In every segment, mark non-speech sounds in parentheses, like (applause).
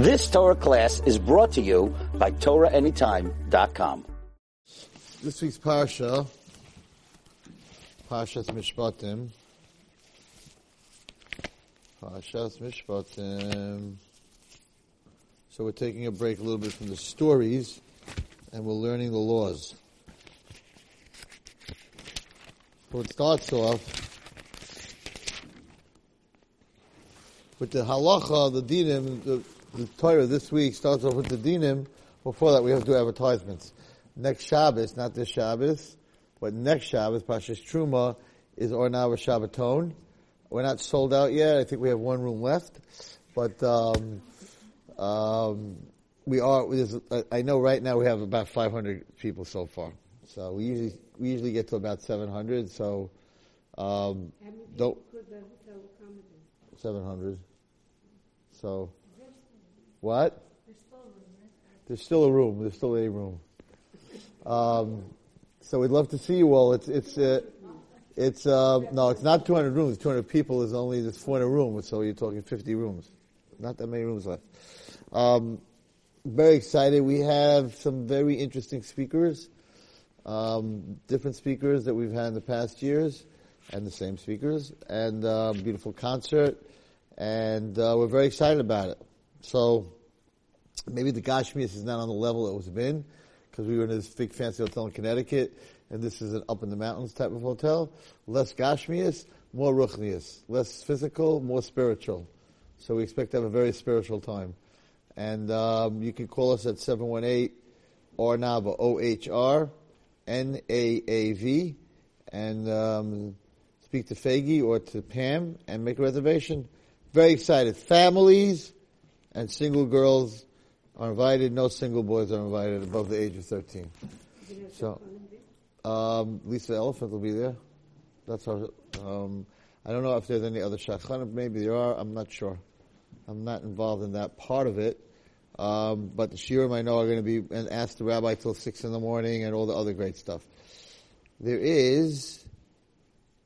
This Torah class is brought to you by TorahAnytime.com. This week's Parsha, Parshas Mishpatim, Parshas Mishpatim. So we're taking a break a little bit from the stories, and we're learning the laws. So it starts off with the halacha, the dinim, the, the Torah this week starts off with the dinim. Before that, we have to do advertisements. Next Shabbos, not this Shabbos, but next Shabbos, Pashas Truma, is Ohr Naava Shabbaton. We're not sold out yet. I think we have one room left, but um, um, we are. I know right now we have about 500 people so far. So we usually we usually get to about 700. So um, don't 700. So what? There's still a room. There's still a room. Um, so we'd love to see you all. It's it's uh, it's uh, no, it's not 200 rooms. 200 people is only this 400 rooms, so you're talking 50 rooms. Not that many rooms left. Um, very excited. We have some very interesting speakers, um, different speakers that we've had in the past years, and the same speakers, and uh, beautiful concert, and uh, we're very excited about it. So maybe the Gashmias is not on the level it was been because we were in this big fancy hotel in Connecticut, and this is an up in the mountains type of hotel. Less Gashmias, more Ruchnias. Less physical, more spiritual. So we expect to have a very spiritual time. And um, you can call us at 718 Ohr Naava, O-H-R, N-A-A-V, and um, speak to Fagi or to Pam and make a reservation. Very excited. Families and single girls are invited. No single boys are invited above the age of 13. So, um, Lisa Elefant will be there. That's our, um, I don't know if there's any other shachan. Maybe there are. I'm not sure. I'm not involved in that part of it. Um, but the shiurim I know are going to be and ask the rabbi till six in the morning and all the other great stuff. There is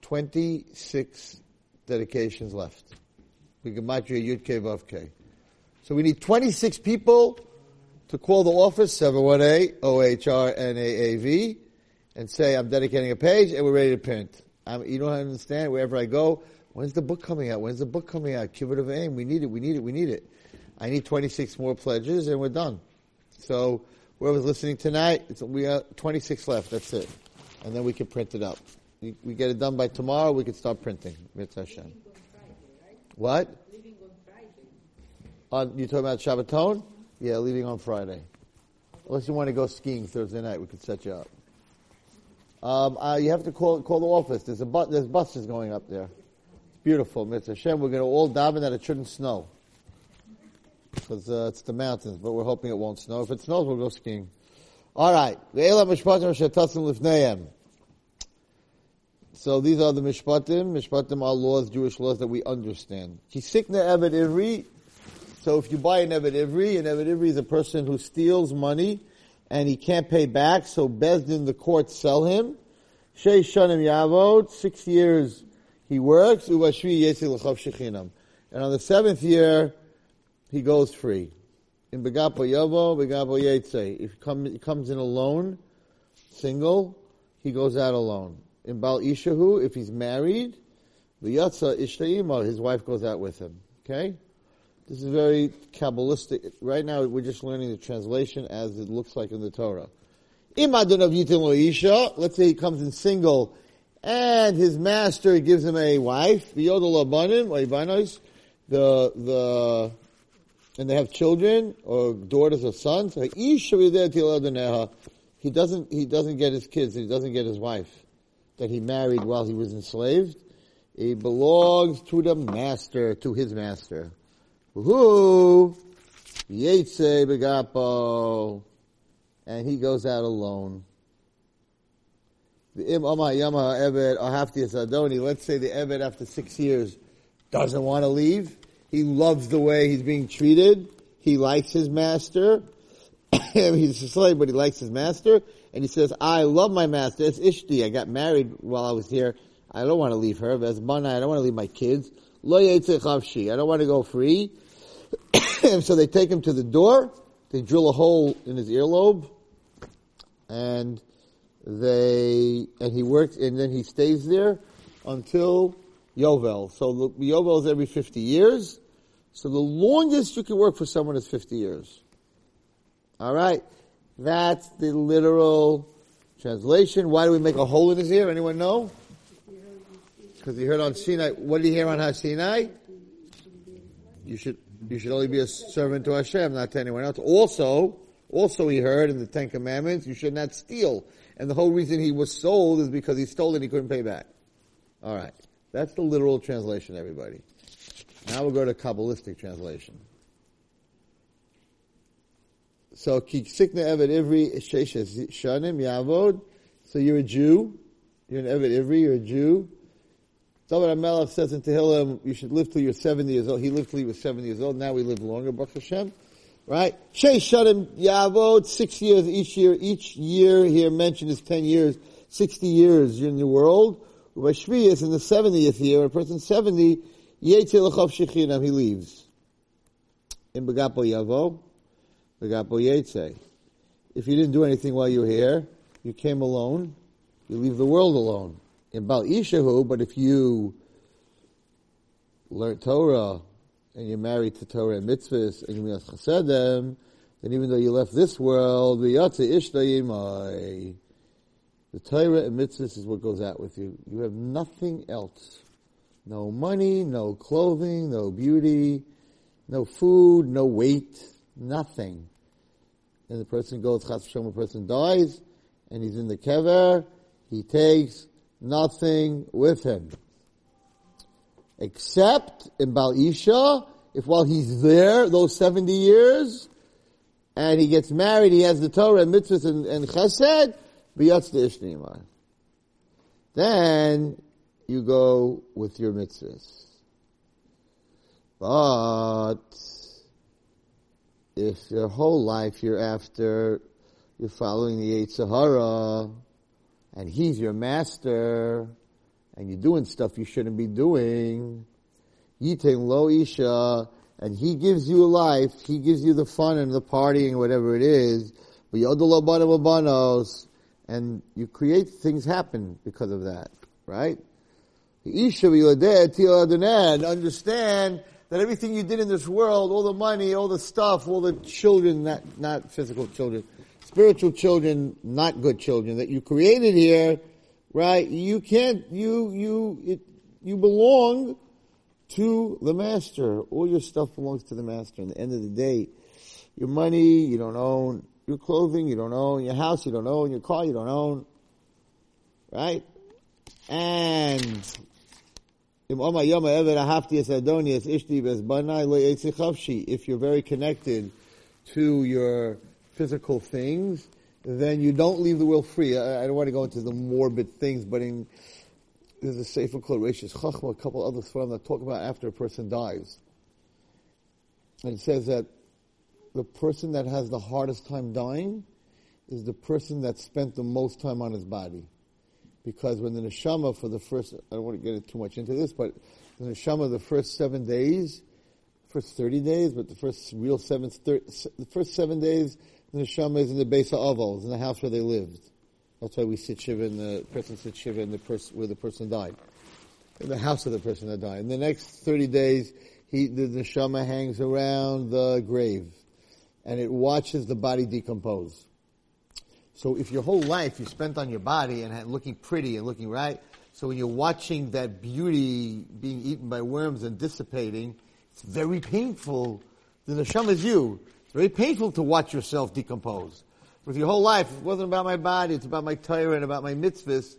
26 dedications left. We can match you a Yud Vav. So we need 26 people to call the office, 718-OHR-NAAV, and say, I'm dedicating a page and we're ready to print. I'm, you don't understand, wherever I go, when's the book coming out? When's the book coming out? Kibbut of aim. We need it, we need it, we need it. I need 26 more pledges and we're done. So, whoever's listening tonight, we got 26 left, that's it. And then we can print it up. We, we get it done by tomorrow, we can start printing. Mitzvah Hashem. What? On, you talking about Shabbaton? Yeah, leaving on Friday. Unless you want to go skiing Thursday night, we could set you up. Um, uh, you have to call call the office. There's a bu- there's buses going up there. It's beautiful, Mitzvah Hashem. We're going to all daven that it shouldn't snow because uh, it's the mountains, but we're hoping it won't snow. If it snows, we'll go skiing. All right. So these are the mishpatim. Mishpatim are laws, Jewish laws that we understand. Kisikna so if you buy an Eved Ivri, an Eved Ivri is a person who steals money and he can't pay back, so Bezdin, the court, sell him. Shei Shanim Yavod, six years he works, Uvashvi Yesi L'chav Shechinam. And on the seventh year, he goes free. In Begapo Yavo, Begapo Yetze. If he, come, he comes in alone, single, he goes out alone. In Bal Ishahu, if he's married, the Yatza his wife goes out with him. Okay? This is very Kabbalistic. Right now, we're just learning the translation as it looks like in the Torah. Let's say he comes in single, and his master gives him a wife. The the and they have children or daughters or sons. He doesn't he doesn't get his kids. He doesn't get his wife that he married while he was enslaved. He belongs to the master, to his master. Who Yetze Begapo, and he goes out alone. The Im Yama Eved Ahaftias Adoni, let's say the Eved after six years doesn't want to leave. He loves the way he's being treated. He likes his master. (coughs) he's a slave, but he likes his master. And he says, I love my master. It's Ishti. I got married while I was here. I don't want to leave her. As Mana, I don't want to leave my kids. Lo I don't want to go free. (coughs) so they take him to the door, they drill a hole in his earlobe, and they, and he works, and then he stays there until Yovel. So the Yovel is every 50 years. So the longest you can work for someone is 50 years. Alright? That's the literal translation. Why do we make a hole in his ear? Anyone know? Because he heard on Sinai. What did he hear on Har Sinai? You should, you should only be a servant to Hashem, not to anyone else. Also, also he heard in the Ten Commandments, you should not steal. And the whole reason he was sold is because he stole and he couldn't pay back. Alright. That's the literal translation, everybody. Now we'll go to Kabbalistic translation. So, Kiksikna Evet Ivri Shanim Yavod. So you're a Jew. You're an Evet Ivri, you're a Jew. David HaMelech says in Tehillim, you should live till you're 70 years old. He lived till he was 70 years old. Now we live longer, Baruch Hashem. Right? Shei Shanim Yavod, six years each year. Each year here mentioned is 10 years. 60 years in the world. By Shviyas, in the 70th year, a person 70, Yetze L'chov Shechinam, he leaves. In Begapo Yavo, Begapo Yetze. If you didn't do anything while you were here, you came alone, you leave the world alone. In Bal Ishahu, but if you learn Torah, and you're married to Torah and mitzvahs, and you have chasedem, then even though you left this world, the Torah and mitzvahs is what goes out with you. You have nothing else. No money, no clothing, no beauty, no food, no weight, nothing. And the person goes, chas v'shem, person dies, and he's in the kever, he takes nothing with him. Except in Bal Isha, if while he's there, those 70 years, and he gets married, he has the Torah and mitzvahs and, and chesed, B'yatz Then you go with your mitzvahs. But if your whole life you're after, you're following the eight Hara, and he's your master, and you're doing stuff you shouldn't be doing, Yitin Lo Isha, and he gives you life, he gives you the fun and the partying, whatever it is, but Yodalo Banos, and you create things happen because of that, right? Isha and understand that everything you did in this world, all the money, all the stuff, all the children, not, not physical children, spiritual children, not good children that you created here, right? You can't, you, you, it, you belong to the master. All your stuff belongs to the master. At the end of the day, your money you don't own, your clothing you don't own, your house you don't own, your car you don't own. Right? And if you're very connected to your physical things, then you don't leave the will free. I, I don't want to go into the morbid things, but in there's a Sefer Kol Reishis Chochma, a couple other Sfarim that talk about after a person dies. And it says that the person that has the hardest time dying is the person that spent the most time on his body. Because when the neshama for the first, I don't want to get too much into this, but the neshama the first seven days, first 30 days, but the first real seven, thir- the first seven days, the neshama is in the base of Avos, in the house where they lived. That's why we sit shiva in the person sits shiva in the person where the person died, in the house of the person that died. In the next 30 days, he, the neshama hangs around the grave and it watches the body decompose. So if your whole life you spent on your body and looking pretty and looking right, so when you're watching that beauty being eaten by worms and dissipating, it's very painful. The neshama is you. Very painful to watch yourself decompose. With your whole life, it wasn't about my body, it's about my Torah and about my mitzvahs.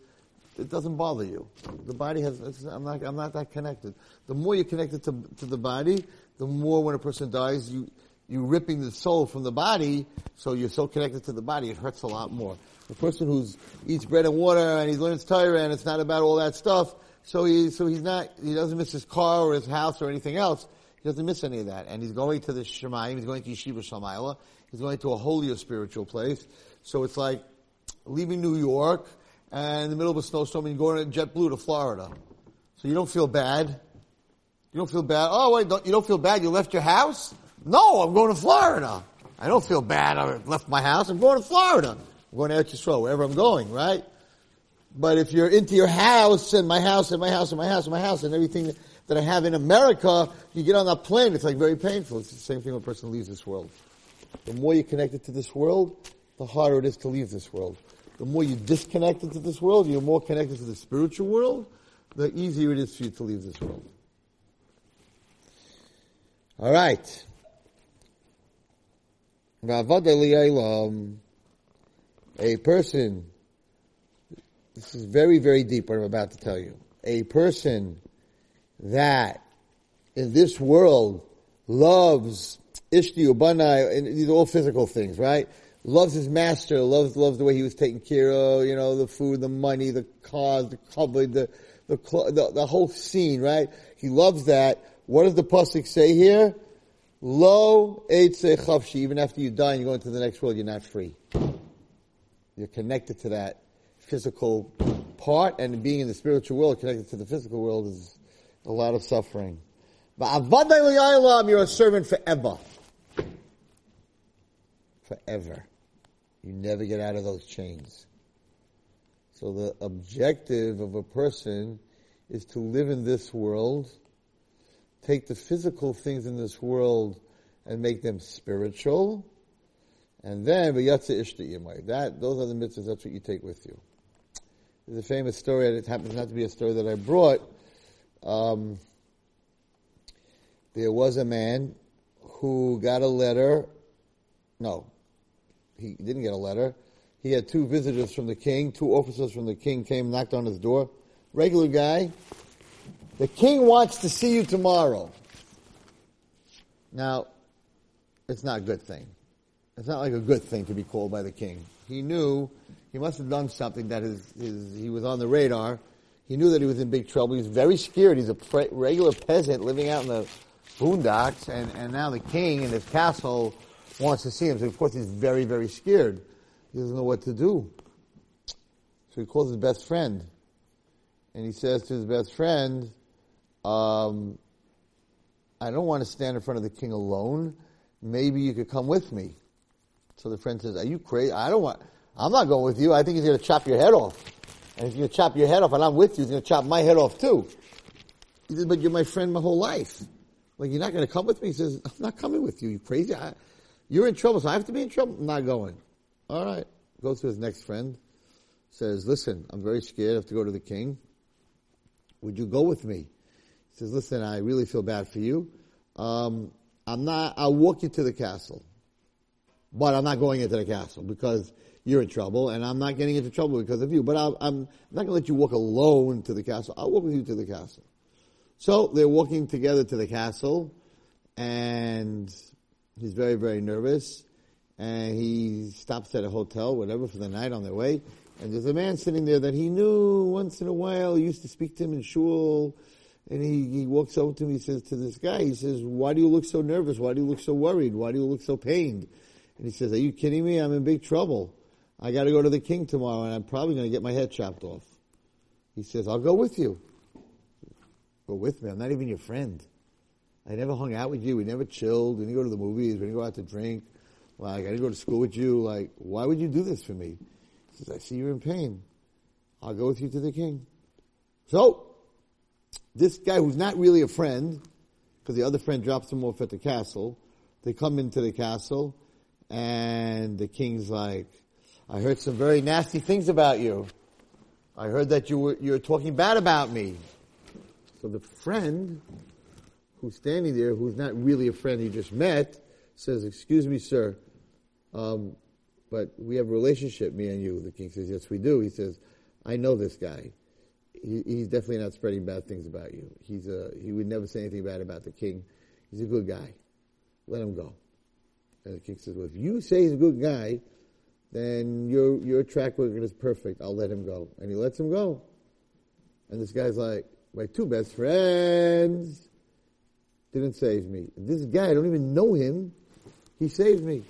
It doesn't bother you. The body has, I'm not, I'm not that connected. The more you're connected to, to the body, the more when a person dies, you, you ripping the soul from the body, so you're so connected to the body, it hurts a lot more. The person who eats bread and water and he learns Torah and it's not about all that stuff, so he, so he's not, he doesn't miss his car or his house or anything else. He doesn't miss any of that. And he's going to the Shemayim, he's going to Yeshiva Shamayla, he's going to a holier spiritual place. So it's like leaving New York and in the middle of a snowstorm and going to JetBlue to Florida. So you don't feel bad. You don't feel bad. Oh wait, don't, you don't feel bad. You left your house. No, I'm going to Florida. I don't feel bad. I left my house. I'm going to Florida. I'm going to Eretz Yisrael, wherever I'm going, right? But if you're into your house and my house and my house and my house and my house and everything that I have in America, you get on that plane, it's like very painful. It's the same thing when a person leaves this world. The more you're connected to this world, the harder it is to leave this world. The more you're disconnected to this world, you're more connected to the spiritual world, the easier it is for you to leave this world. All right. A person, this is very, very deep what I'm about to tell you. A person that in this world loves Ishti Ubanai, and these are all physical things, right? Loves his master, loves, loves the way he was taken care of, you know, the food, the money, the cars, the cupboard, the, the, the, the whole scene, right? He loves that. What does the Pasuk say here? Lo chavshi, even after you die and you go into the next world, you're not free. You're connected to that physical part, and being in the spiritual world, connected to the physical world, is a lot of suffering. But you're a servant forever. Forever. You never get out of those chains. So the objective of a person is to live in this world, take the physical things in this world and make them spiritual, and then That those are the mitzvahs. That's what you take with you. There's a famous story. It happens not to be a story that I brought. Um, there was a man who got a letter. No, he didn't get a letter. He had two visitors from the king. Two officers from the king came, knocked on his door. Regular guy. The king wants to see you tomorrow. Now, it's not a good thing. It's not like a good thing to be called by the king. He knew he must have done something that his, his, he was on the radar. He knew that he was in big trouble. He was very scared. He's a pre- regular peasant living out in the boondocks, and, and now the king in his castle wants to see him. So of course he's very, very scared. He doesn't know what to do. So he calls his best friend, and he says to his best friend, um, "I don't want to stand in front of the king alone. Maybe you could come with me." So the friend says, "Are you crazy? I don't want. I'm not going with you. I think he's going to chop your head off. And if to chop your head off, and I'm with you, he's going to chop my head off too." He says, "But you're my friend my whole life." Like, you're not going to come with me? He says, I'm not coming with you. You crazy? I, you're in trouble, so I have to be in trouble? I'm not going. All right. Goes to his next friend. Says, listen, I'm very scared. I have to go to the king. Would you go with me? He says, listen, I really feel bad for you. Um, I'm not, I'll walk you to the castle. But I'm not going into the castle because you're in trouble and I'm not getting into trouble because of you. But i I'm not going to let you walk alone to the castle. I'll walk with you to the castle. So they're walking together to the castle, and he's very, very nervous. And he stops at a hotel, whatever, for the night on their way. And there's a man sitting there that he knew once in a while. He used to speak to him in shul. And he, he walks over to him. He says to this guy, he says, "Why do you look so nervous? Why do you look so worried? Why do you look so pained?" And he says, "Are you kidding me? I'm in big trouble. I got to go to the king tomorrow, and I'm probably going to get my head chopped off." He says, "I'll go with you." Go with me. I'm not even your friend. I never hung out with you. We never chilled. We didn't go to the movies. We didn't go out to drink. Like, I didn't go to school with you. Like, why would you do this for me? He says, I see you're in pain. I'll go with you to the king. So, this guy who's not really a friend, because the other friend drops him off at the castle, they come into the castle, and the king's like, I heard some very nasty things about you. I heard that you were, you were talking bad about me. So the friend who's standing there, who's not really a friend he just met, says, excuse me, sir, um, but we have a relationship, me and you. The king says, yes, we do. He says, I know this guy. He, he's definitely not spreading bad things about you. He's a, he would never say anything bad about the king. He's a good guy. Let him go. And the king says, well, if you say he's a good guy, then your, your track record is perfect. I'll let him go. And he lets him go. And this guy's like, my two best friends didn't save me. This guy, I don't even know him. He saved me.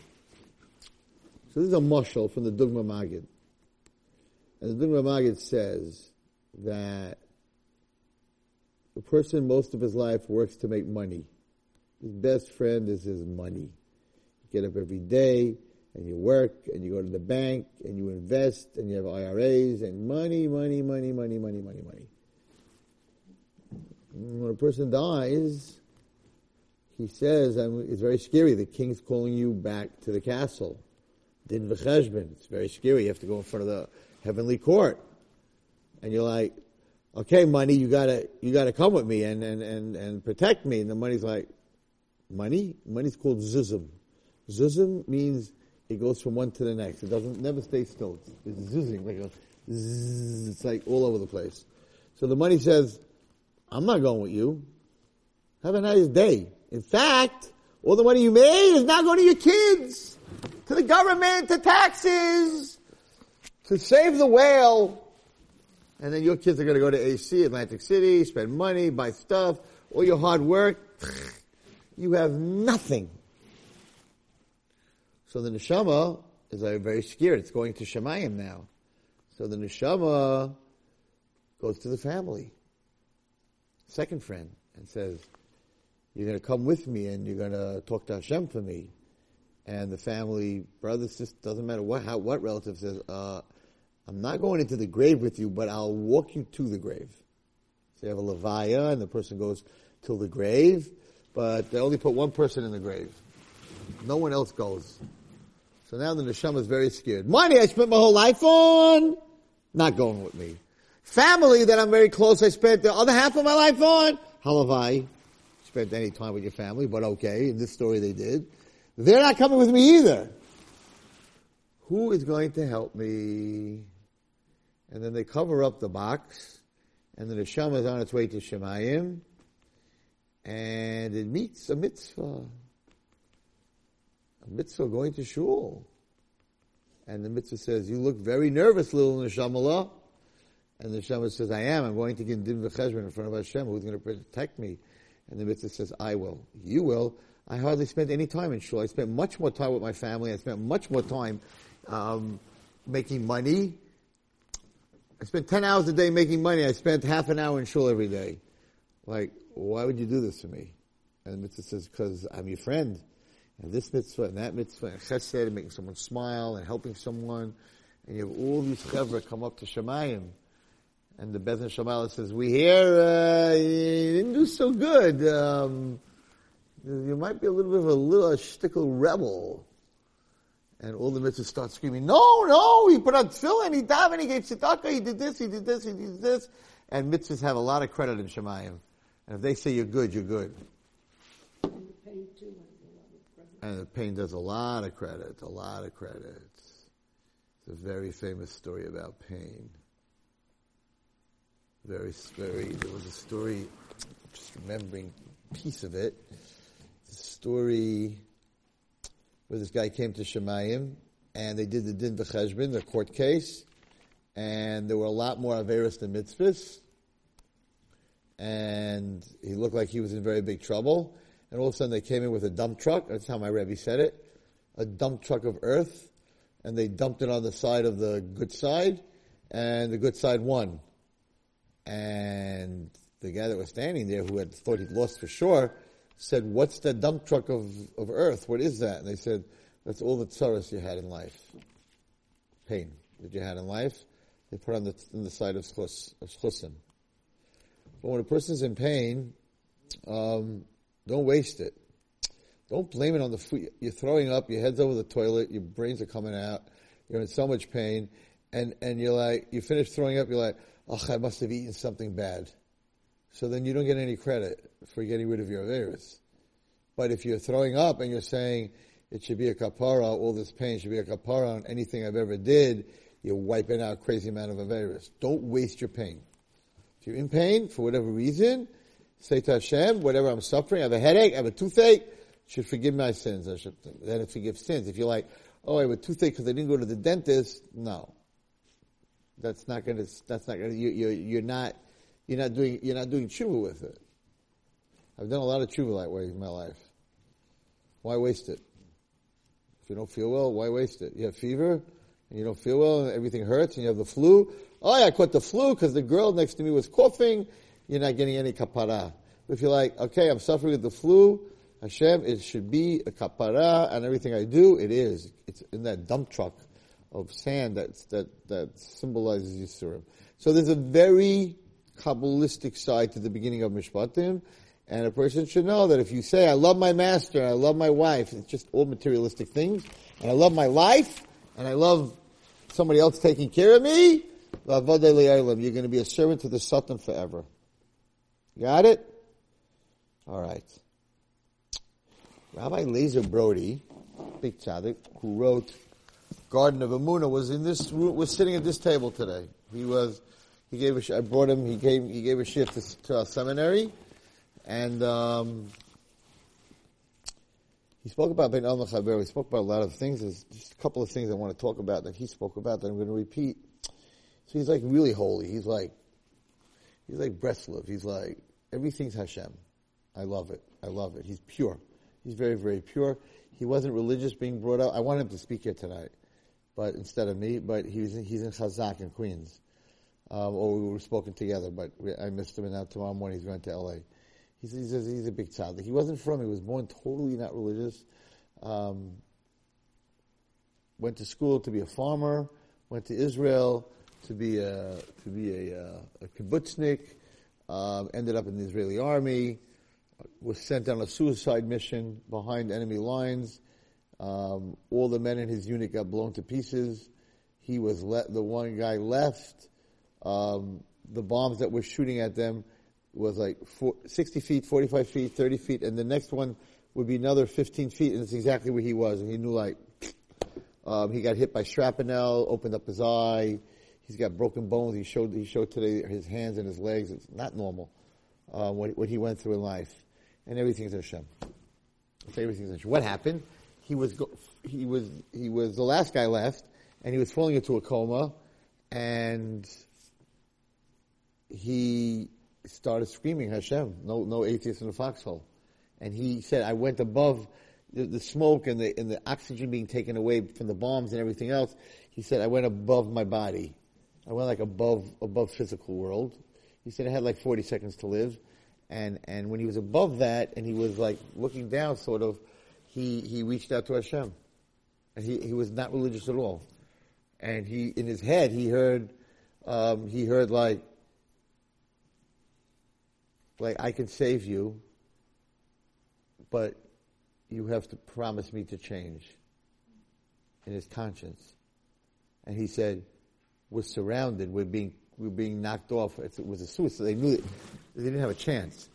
So this is a mushal from the Dubno Maggid. And the Dubno Maggid says that the person most of his life works to make money. His best friend is his money. You get up every day and you work and you go to the bank and you invest and you have IRAs and money, money, money, money, money, money, money. When a person dies, he says, it's very scary, the king's calling you back to the castle. Din v'cheshbon. It's very scary. You have to go in front of the heavenly court. And you're like, okay, money, you gotta, you gotta come with me and, and, and, and protect me. And the money's like, money? Money's called zuzim. Zuzim means it goes from one to the next. It doesn't, never stay still. It's, it's zoozing, like a zzz, it's like all over the place. So the money says, I'm not going with you. Have a nice day. In fact, all the money you made is now going to your kids, to the government, to taxes, to save the whale. And then your kids are going to go to AC, Atlantic City, spend money, buy stuff, all your hard work. You have nothing. So the neshama is very scared. It's going to Shemayim now. So the neshama goes to the family, second friend, and says, you're going to come with me and you're going to talk to Hashem for me. And the family, brother, sister, doesn't matter what, how, what relative says, uh, I'm not going into the grave with you, but I'll walk you to the grave. So you have a levaya and the person goes to the grave, but they only put one person in the grave. No one else goes. So now the neshama is very scared. Money I spent my whole life on, not going with me. Family that I'm very close, I spent the other half of my life on, How have I spent any time with your family, but okay, in this story they did. They're not coming with me either. Who is going to help me? And then they cover up the box, and the neshama is on its way to Shemayim, and it meets a mitzvah. Mitzvah going to shul. And the mitzvah says, you look very nervous, little neshama. And the neshama says, I am. I'm going to get din v'cheshbon in front of Hashem. Who's going to protect me? And the mitzvah says, I will. You will. I hardly spent any time in shul. I spent much more time with my family. I spent much more time um, making money. I spent 10 hours a day making money. I spent half an hour in shul every day. Like, why would you do this to me? And the mitzvah says, because I'm your friend. And this mitzvah and that mitzvah and chesed and making someone smile and helping someone. And you have all these chevra come up to Shemayim. And the Beth Shamala says, we hear, uh, you didn't do so good. Um, you might be a little bit of a little shtickle rebel. And all the mitzvahs start screaming, no, no, he put on tefillin, he davened, he gave tzedakah, he did this, he did this, he did this. And mitzvahs have a lot of credit in Shemayim. And if they say you're good, you're good. And pain does a lot of credit, a lot of credit. It's a very famous story about pain. Very, very, there was a story, just remembering piece of it, the story where this guy came to Shemayim, and they did the Din V'cheshbon, the court case, and there were a lot more Averis than mitzvahs, and he looked like he was in very big trouble, and all of a sudden they came in with a dump truck, that's how my Rebbe said it, a dump truck of earth, and they dumped it on the side of the good side, and the good side won. And the guy that was standing there, who had thought he'd lost for sure, said, "What's that dump truck of, of earth? What is that?" And they said, "That's all the tsaras you had in life, pain that you had in life. They put on the on the side of schus, schusim. But when a person's in pain, um, don't waste it. Don't blame it on the food. You're throwing up. Your head's over the toilet. Your brains are coming out. You're in so much pain, and and you're like, you finish throwing up. You're like oh, I must have eaten something bad. So then you don't get any credit for getting rid of your virus. But if you're throwing up and you're saying it should be a kapara, all this pain should be a kapara on anything I've ever did, you're wiping out a crazy amount of a virus. Don't waste your pain. If you're in pain for whatever reason, say to Hashem, whatever I'm suffering, I have a headache, I have a toothache, should forgive my sins. I should then forgive sins. If you're like, oh, I have a toothache because I didn't go to the dentist, no that's not to. That's not to. You, you're, you're not. You're not doing. You're not doing tshuva with it. I've done a lot of tshuva that way in my life. Why waste it? If you don't feel well, why waste it? You have fever and you don't feel well and everything hurts and you have the flu. Oh, yeah, I caught the flu because the girl next to me was coughing. You're not getting any kapara. If you're like, okay, I'm suffering with the flu, Hashem, it should be a kapara, and everything I do, it is. It's in that dump truck of sand that that that symbolizes Yisurim. So there's a very kabbalistic side to the beginning of Mishpatim, and a person should know that if you say, "I love my master, I love my wife," it's just all materialistic things, and I love my life, and I love somebody else taking care of me. You're going to be a servant to the Satan forever. Got it? All right. Rabbi Lazer Brody, big tzaddik, who wrote Garden of Emuna, was in this was sitting at this table today. He was, he gave a, I brought him, he gave, he gave a shift to, to our seminary, and, um, he spoke about Ben Al Chaber. He spoke about a lot of things. There's just a couple of things I want to talk about that he spoke about that I'm going to repeat. So he's like really holy. He's like, he's like Breslov. He's like, everything's Hashem. I love it. I love it. He's pure. He's very, very pure. He wasn't religious being brought up. I want him to speak here tonight, but instead of me, but he's in, he's in Chazak in Queens. Um, or we were spoken together, but we, I missed him and now tomorrow morning he's going to LA. He says, he's, he's a big child. He wasn't from, he was born totally not religious. Um, went to school to be a farmer, went to Israel to be a, to be a, uh, a kibbutznik, um, ended up in the Israeli army, was sent on a suicide mission behind enemy lines. Um, all the men in his unit got blown to pieces. He was le- the one guy left. Um, the bombs that were shooting at them was like four, 60 feet, 45 feet, 30 feet, and the next one would be another 15 feet, and it's exactly where he was. And he knew like, (sniffs) um, he got hit by shrapnel, opened up his eye. He's got broken bones. He showed, he showed today his hands and his legs. It's not normal, uh, what, what he went through in life. And everything's Hashem. So everything's Hashem. What happened? He was, go, he was, he was the last guy left, and he was falling into a coma, and he started screaming Hashem. No, no atheist in the foxhole. And he said, I went above the, the, smoke and the, and the oxygen being taken away from the bombs and everything else. He said, I went above my body. I went like above, above physical world. He said I had like 40 seconds to live. And, and when he was above that and he was like looking down sort of, he, he reached out to Hashem. And he, he was not religious at all. And he, in his head, he heard, um, he heard like, like I can save you, but you have to promise me to change in his conscience. And he said, we're surrounded, we're being, we're being knocked off. It was a suicide. They knew. They didn't have a chance.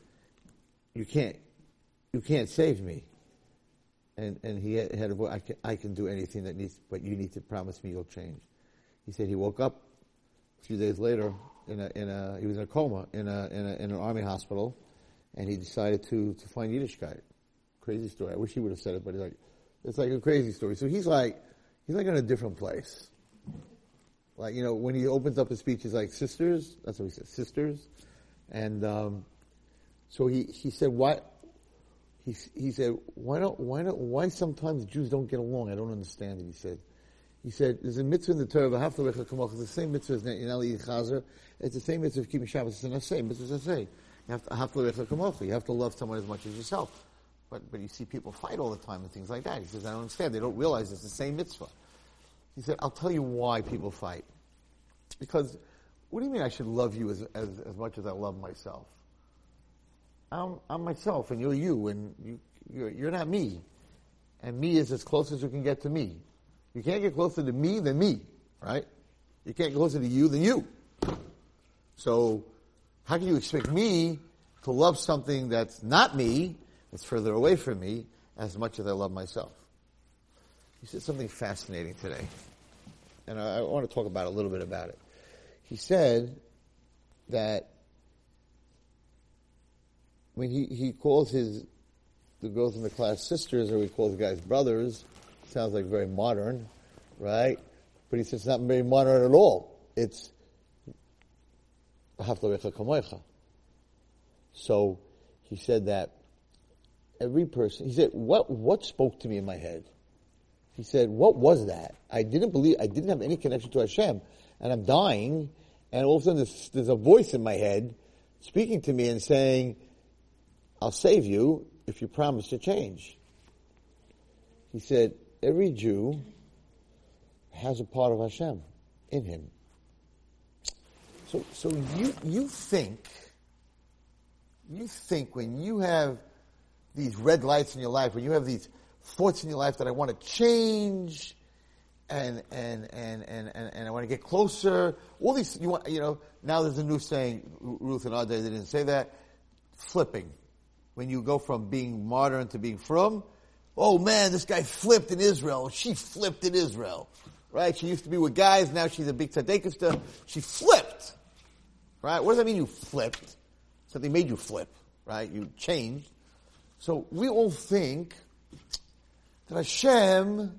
You can't, you can't save me. And, and he had, had a voice, I can, I can do anything that needs, but you need to promise me you'll change. He said he woke up a few days later in a, in a, he was in a coma in a, in a, in an army hospital and he decided to, to find Yiddishkeit. Crazy story. I wish he would have said it, but he's like, it's like a crazy story. So he's like, he's like in a different place. Like, you know, when he opens up his speech, he's like, sisters, that's what he said, sisters. And, um, so he, he said, why, he, he said, why don't, why don't, why sometimes Jews don't get along? I don't understand it, he said. He said, there's a mitzvah in the Torah, V'haftarecha kamocha, it's the same mitzvah as in Ali Chazer, it's the same mitzvah of keeping Shabbos, it's the same mitzvah as say. You have to, Haftarecha you have to love someone as much as yourself. But, but you see people fight all the time and things like that. He says, I don't understand, they don't realize it's the same mitzvah. He said, I'll tell you why people fight. Because, what do you mean I should love you as, as, as much as I love myself? I'm, I'm myself and you're you and you, you're, you're not me. And me is as close as you can get to me. You can't get closer to me than me, right? You can't get closer to you than you. So, how can you expect me to love something that's not me, that's further away from me, as much as I love myself? He said something fascinating today. And I, I want to talk about a little bit about it. He said that when he, he calls his the girls in the class sisters, or he calls the guys brothers, sounds like very modern, right? But he says it's not very modern at all. It's so he said that every person, he said, what, what spoke to me in my head? He said, what was that? I didn't believe, I didn't have any connection to Hashem, and I'm dying, and all of a sudden there's, there's a voice in my head speaking to me and saying, I'll save you, if you promise to change. He said, every Jew has a part of Hashem in him. So, so you, you think, you think when you have these red lights in your life, when you have these thoughts in your life that I want to change, and and and and and, and I want to get closer. All these, you want, you know. Now there's a new saying. Ruth and Ade, they didn't say that. Flipping, when you go from being modern to being from. Oh man, this guy flipped in Israel. She flipped in Israel, right? She used to be with guys. Now she's a big tzaddik. She flipped, right? What does that mean? You flipped. Something made you flip, right? You changed. So we all think that Hashem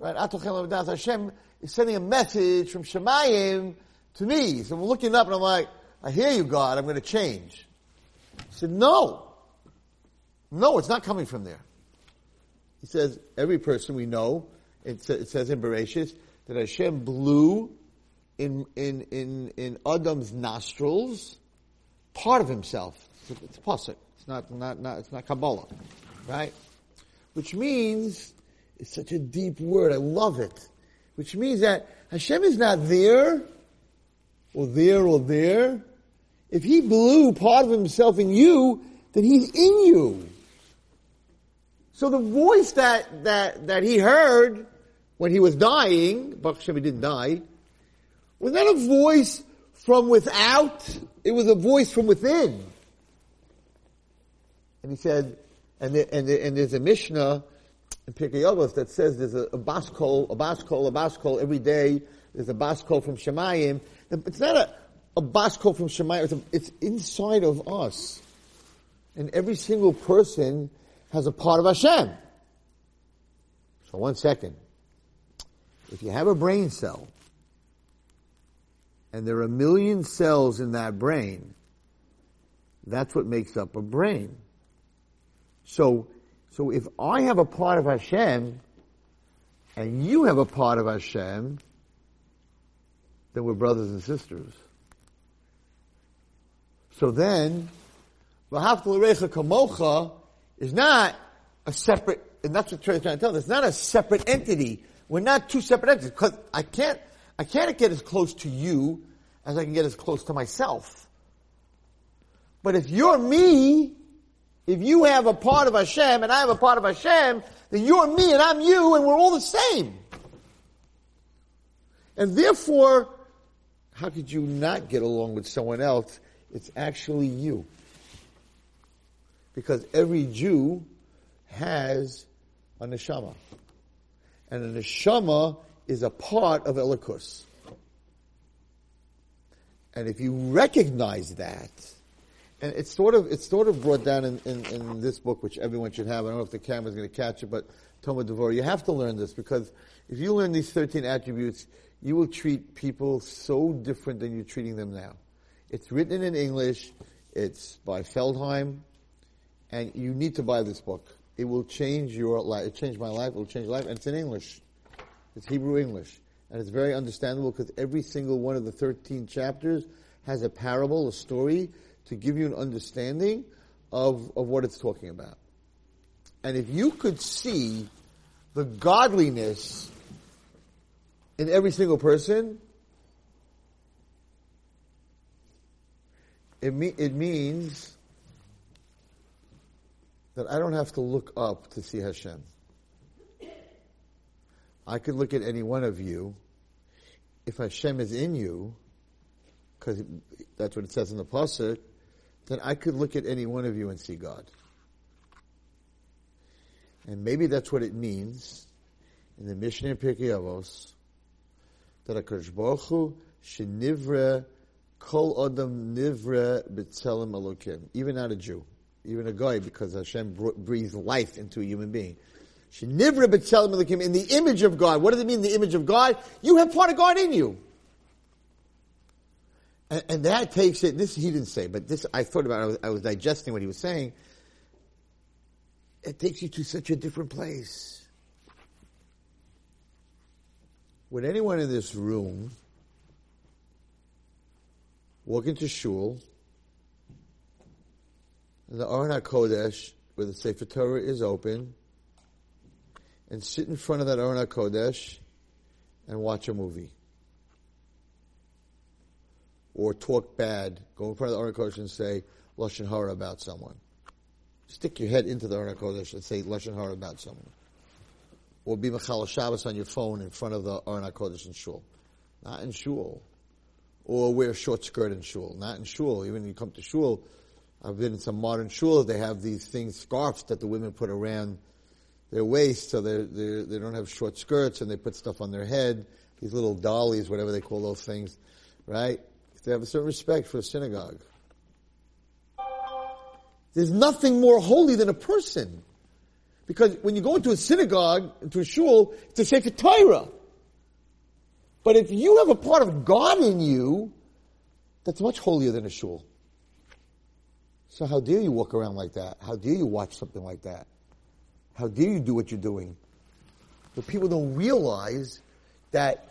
Right? Hashem is sending a message from Shemayim to me. So I'm looking up and I'm like, I hear you, God. I'm going to change. He said, no. No, it's not coming from there. He says, every person we know, it, it says in Bereshit, that Hashem blew in, in, in, in Adam's nostrils part of himself. It's, it's pasuk. It's not, not, not, it's not Kabbalah. Right? Which means it's such a deep word. I love it. Which means that Hashem is not there, or there, or there. If He blew part of Himself in you, then He's in you. So the voice that, that, that He heard when He was dying, Baruch Hashem, He didn't die, was not a voice from without, it was a voice from within. And He said, and, and, and there's a Mishnah in Pirkei Avos that says there's a, a baskol, a baskol, a baskol every day. There's a baskol from Shemayim. It's not a, a baskol from Shemayim. It's, a, it's inside of us. And every single person has a part of Hashem. So one second. If you have a brain cell, and there are a million cells in that brain, that's what makes up a brain. So so if I have a part of Hashem, and you have a part of Hashem, then we're brothers and sisters. So then, V'haftal kamocha is not a separate, and that's what Torah trying to tell us, it's not a separate entity. We're not two separate entities, because I can't, I can't get as close to you as I can get as close to myself. But if you're me, if you have a part of Hashem and I have a part of Hashem, then you're me and I'm you and we're all the same. And therefore, how could you not get along with someone else? It's actually you. Because every Jew has a neshama. And a neshama is a part of Elokus. And if you recognize that, and it's sort of it's sort of brought down in, in, in, this book, which everyone should have. I don't know if the camera's going to catch it, but Tomer Devorah, you have to learn this because if you learn these 13 attributes, you will treat people so different than you're treating them now. It's written in English. It's by Feldheim, and you need to buy this book. It will change your life. It changed my life. It will change your life, and it's in English. It's Hebrew English, and it's very understandable because every single one of the 13 chapters has a parable, a story to give you an understanding of, of what it's talking about. And if you could see the godliness in every single person, it, me- it means that I don't have to look up to see Hashem. I could look at any one of you. If Hashem is in you, because that's what it says in the pasuk, then I could look at any one of you and see God. And maybe that's what it means in the Mishnah in Pirkei Avos that a Baruch Hu shenivre kol adam nivre b'tzelem elokim. Even not a Jew, even a guy, because Hashem breathes life into a human being. Shenivre b'tzelem elokim in the image of God. What does it mean? The image of God. You have part of God in you. And, and, that takes it, this he didn't say, but this, I thought about I was, I was digesting what he was saying. It takes you to such a different place. Would anyone in this room walk into shul, the Aron HaKodesh where the Sefer Torah is open, and sit in front of that Aron Kodesh and watch a movie. Or talk bad, go in front of the Aron Kodesh and say Lashon Hara about someone. Stick your head into the Aron Kodesh and say Lashon Hara about someone. Or be Mechal Shabbos on your phone in front of the Aron Kodesh in Shul. Not in Shul. Or wear a short skirt in Shul. Not in Shul. Even when you come to Shul, I've been in some modern Shul, they have these things, scarves that the women put around their waist so they're, they're, they do not have short skirts and they put stuff on their head, these little dollies, whatever they call those things, right? They have a certain respect for the synagogue. There's nothing more holy than a person. Because when you go into a synagogue, into a shul, it's a Sefer Torah. But if you have a part of God in you, that's much holier than a shul. So how dare you walk around like that? How dare you watch something like that? How dare you do what you're doing? But people don't realize that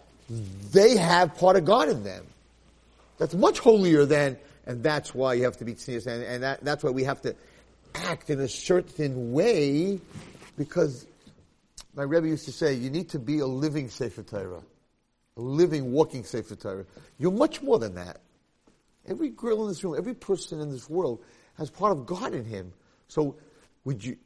they have part of God in them. That's much holier than, and that's why you have to be serious, and, and that, that's why we have to act in a certain way, because my Rebbe used to say, you need to be a living Sefer Torah, a living, walking Sefer Torah. You're much more than that. Every girl in this room, every person in this world has part of God in him. So, would you,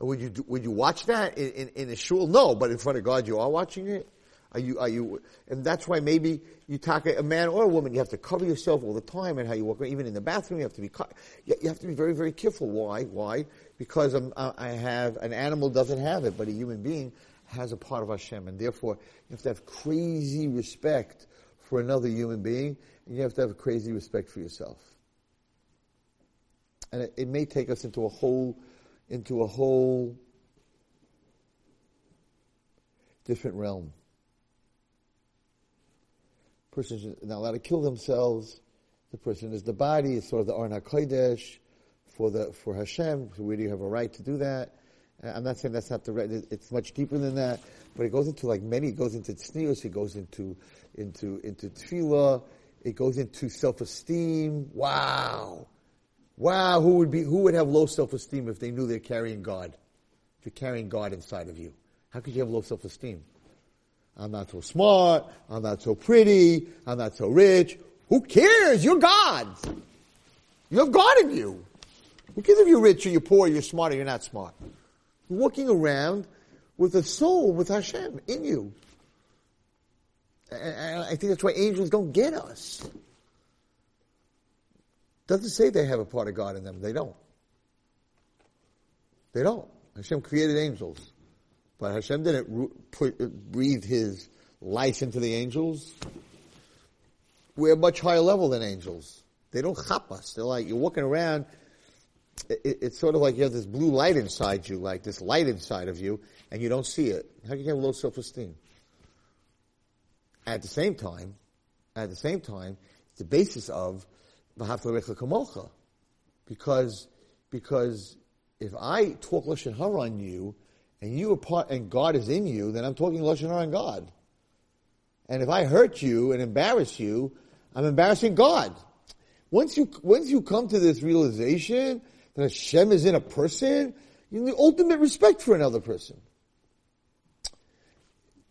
would you would you watch that in, in, in a shul? No, but in front of God, you are watching it. Are you are you? And that's why maybe you talk a man or a woman. You have to cover yourself all the time and how you walk. around. Even in the bathroom, you have to be you have to be very very careful. Why? Why? Because um, I'm, I have an animal doesn't have it, but a human being has a part of Hashem, and therefore you have to have crazy respect for another human being, and you have to have crazy respect for yourself. And it, it may take us into a whole into a whole different realm. Person is not allowed to kill themselves. The person is the body. It's sort of the Aron Kodesh for the for Hashem. So where do have a right to do that? I'm not saying that's not the right. It's much deeper than that. But it goes into like many. It goes into tznius. It goes into into into tefillah. It goes into self-esteem. Wow. Wow, who would be, who would have low self-esteem if they knew they're carrying God? If you're carrying God inside of you. How could you have low self-esteem? I'm not so smart. I'm not so pretty. I'm not so rich. Who cares? You're God. You have God in you. Who cares if you're rich or you're poor, or you're smart or you're not smart? You're walking around with a soul, with Hashem in you. And I think that's why angels don't get us. Doesn't say they have a part of God in them. They don't. They don't. Hashem created angels. But Hashem didn't put, breathe his life into the angels. We're a much higher level than angels. They don't chop us. They're like, you're walking around, it, it's sort of like you have this blue light inside you, like this light inside of you, and you don't see it. How can you have low self-esteem? At the same time, at the same time, it's the basis of because, because if I talk Lashon Hara on you, and you are part, and God is in you, then I'm talking Lashon Hara on God. And if I hurt you and embarrass you, I'm embarrassing God. Once you, once you come to this realization that Hashem is in a person, you have the ultimate respect for another person.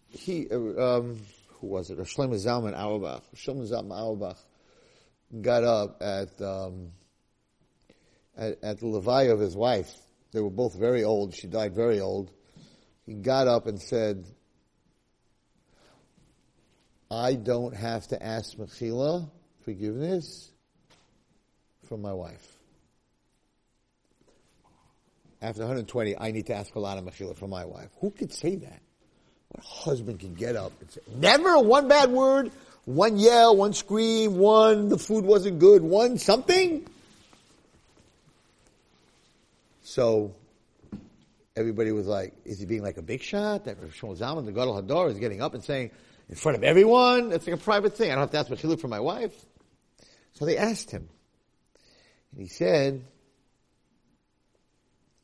He, uh, um, who was it? Shlomo Zalman Auerbach. Shlomo Zalman Auerbach got up at, um, at, at the levaya of his wife. They were both very old. She died very old. He got up and said, I don't have to ask Mechila forgiveness from my wife. After 120, I need to ask a lot of Mechila from my wife. Who could say that? What husband can get up and say, never one bad word one yell, one scream, one the food wasn't good, one something. So everybody was like, is he being like a big shot? That Shmuel Zalman, the Gadol Hador, is getting up and saying in front of everyone, it's like a private thing. I don't have to ask she looked for my wife. So they asked him. And he said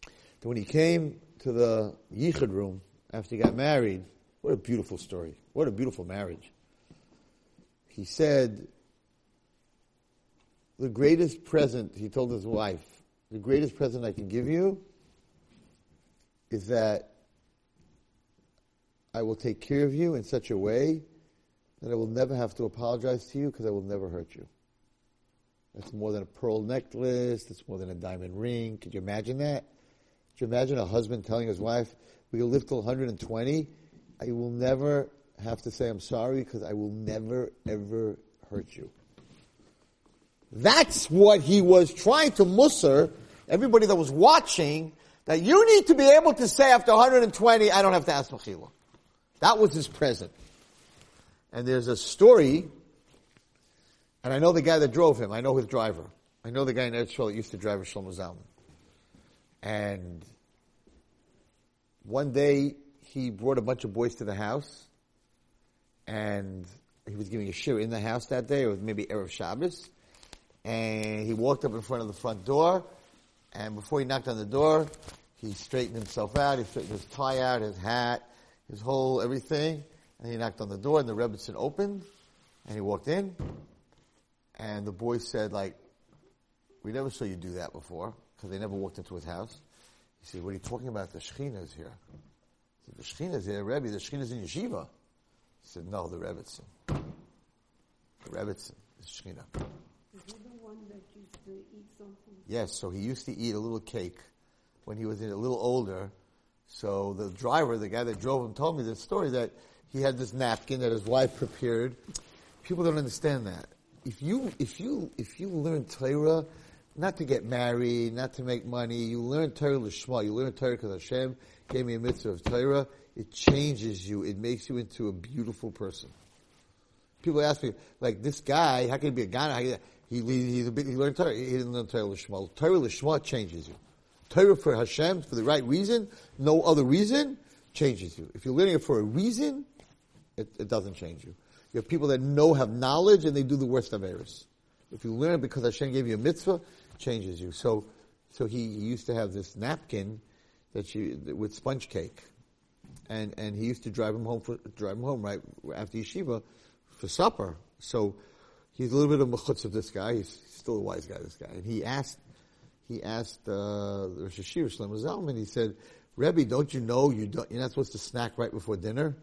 that when he came to the Yichud room after he got married, what a beautiful story. What a beautiful marriage he said, the greatest present, he told his wife, the greatest present I can give you is that I will take care of you in such a way that I will never have to apologize to you because I will never hurt you. That's more than a pearl necklace. That's more than a diamond ring. Could you imagine that? Could you imagine a husband telling his wife, we will live till 120. I will never have to say I'm sorry because I will never, ever hurt you. That's what he was trying to musser everybody that was watching that you need to be able to say after 120, I don't have to ask Mechila. That was his present. And there's a story, and I know the guy that drove him. I know his driver. I know the guy in Eretz that used to drive Shlomo Zalman. And one day he brought a bunch of boys to the house, and he was giving a shiur in the house that day, or maybe Erev Shabbos. And he walked up in front of the front door, and before he knocked on the door, he straightened himself out, he straightened his tie out, his hat, his whole everything, and he knocked on the door, and the Rebbitzin opened, and he walked in, and the boys said, like, we never saw you do that before, because they never walked into his house. He said, what are you talking about? The Shekhinah is here. Said, the Shekhinah is here, Rebbe, the Shekhinah is in Yeshiva. He said, no, the Rebbitzin. The Rebbitzin is Shekhinah. Is he the one that used to eat something? Yes, so he used to eat a little cake when he was a little older. So the driver, the guy that drove him, told me this story that he had this napkin that his wife prepared. People don't understand that. If you if you if you learn Torah, not to get married, not to make money, you learn Torah l'shma. You learn Torah because Hashem gave me a mitzvah of Torah. It changes you. It makes you into a beautiful person. People ask me, like this guy, how can he be a guy? He, he, he learned Torah. He didn't learn Torah l'shma. Torah l'shma changes you. Torah for Hashem, for the right reason, no other reason, changes you. If you're learning it for a reason, it, it doesn't change you. You have people that know, have knowledge, and they do the worst of errors. If you learn it because Hashem gave you a mitzvah, changes you. So, so he, he used to have this napkin that you, with sponge cake. And, and he used to drive him home for, drive him home right after yeshiva for supper. So he's a little bit of a mechutz of this guy. He's still a wise guy, this guy. And he asked, he asked, uh, Rosh Hashir Shlomo Zalman, he said, Rebbe, don't you know you don't, you're not supposed to snack right before dinner?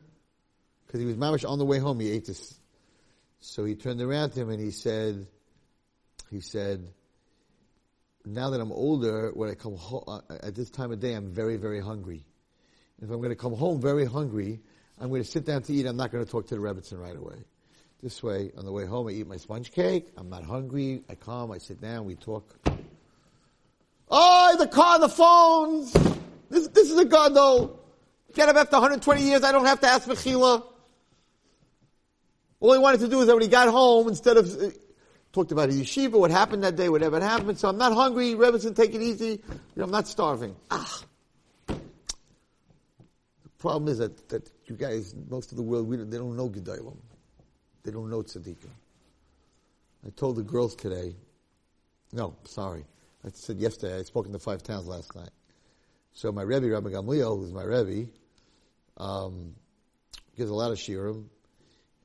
Because he was mamish on the way home, he ate this. So he turned around to him and he said, he said, now that I'm older, when I come home, uh, at this time of day, I'm very, very hungry. If I'm going to come home very hungry, I'm going to sit down to eat. I'm not going to talk to the Rebbitzin right away. This way, on the way home, I eat my sponge cake. I'm not hungry. I come, I sit down, we talk. Oh, the car, the phones. This, this is a God though. Get up after 120 years. I don't have to ask Mechila. All he wanted to do is that when he got home, instead of uh, talked about his yeshiva, what happened that day, whatever happened. So I'm not hungry. Rebbetzin, take it easy. You know, I'm not starving. Ah. The problem is that, that you guys, most of the world, we, they don't know Gedolim. They don't know Tzaddikim. I told the girls today, no, sorry. I said yesterday, I spoke in the five towns last night. So my Rebbe, Rabbi Gamliel, who's my Rebbe, um, gives a lot of shiurim,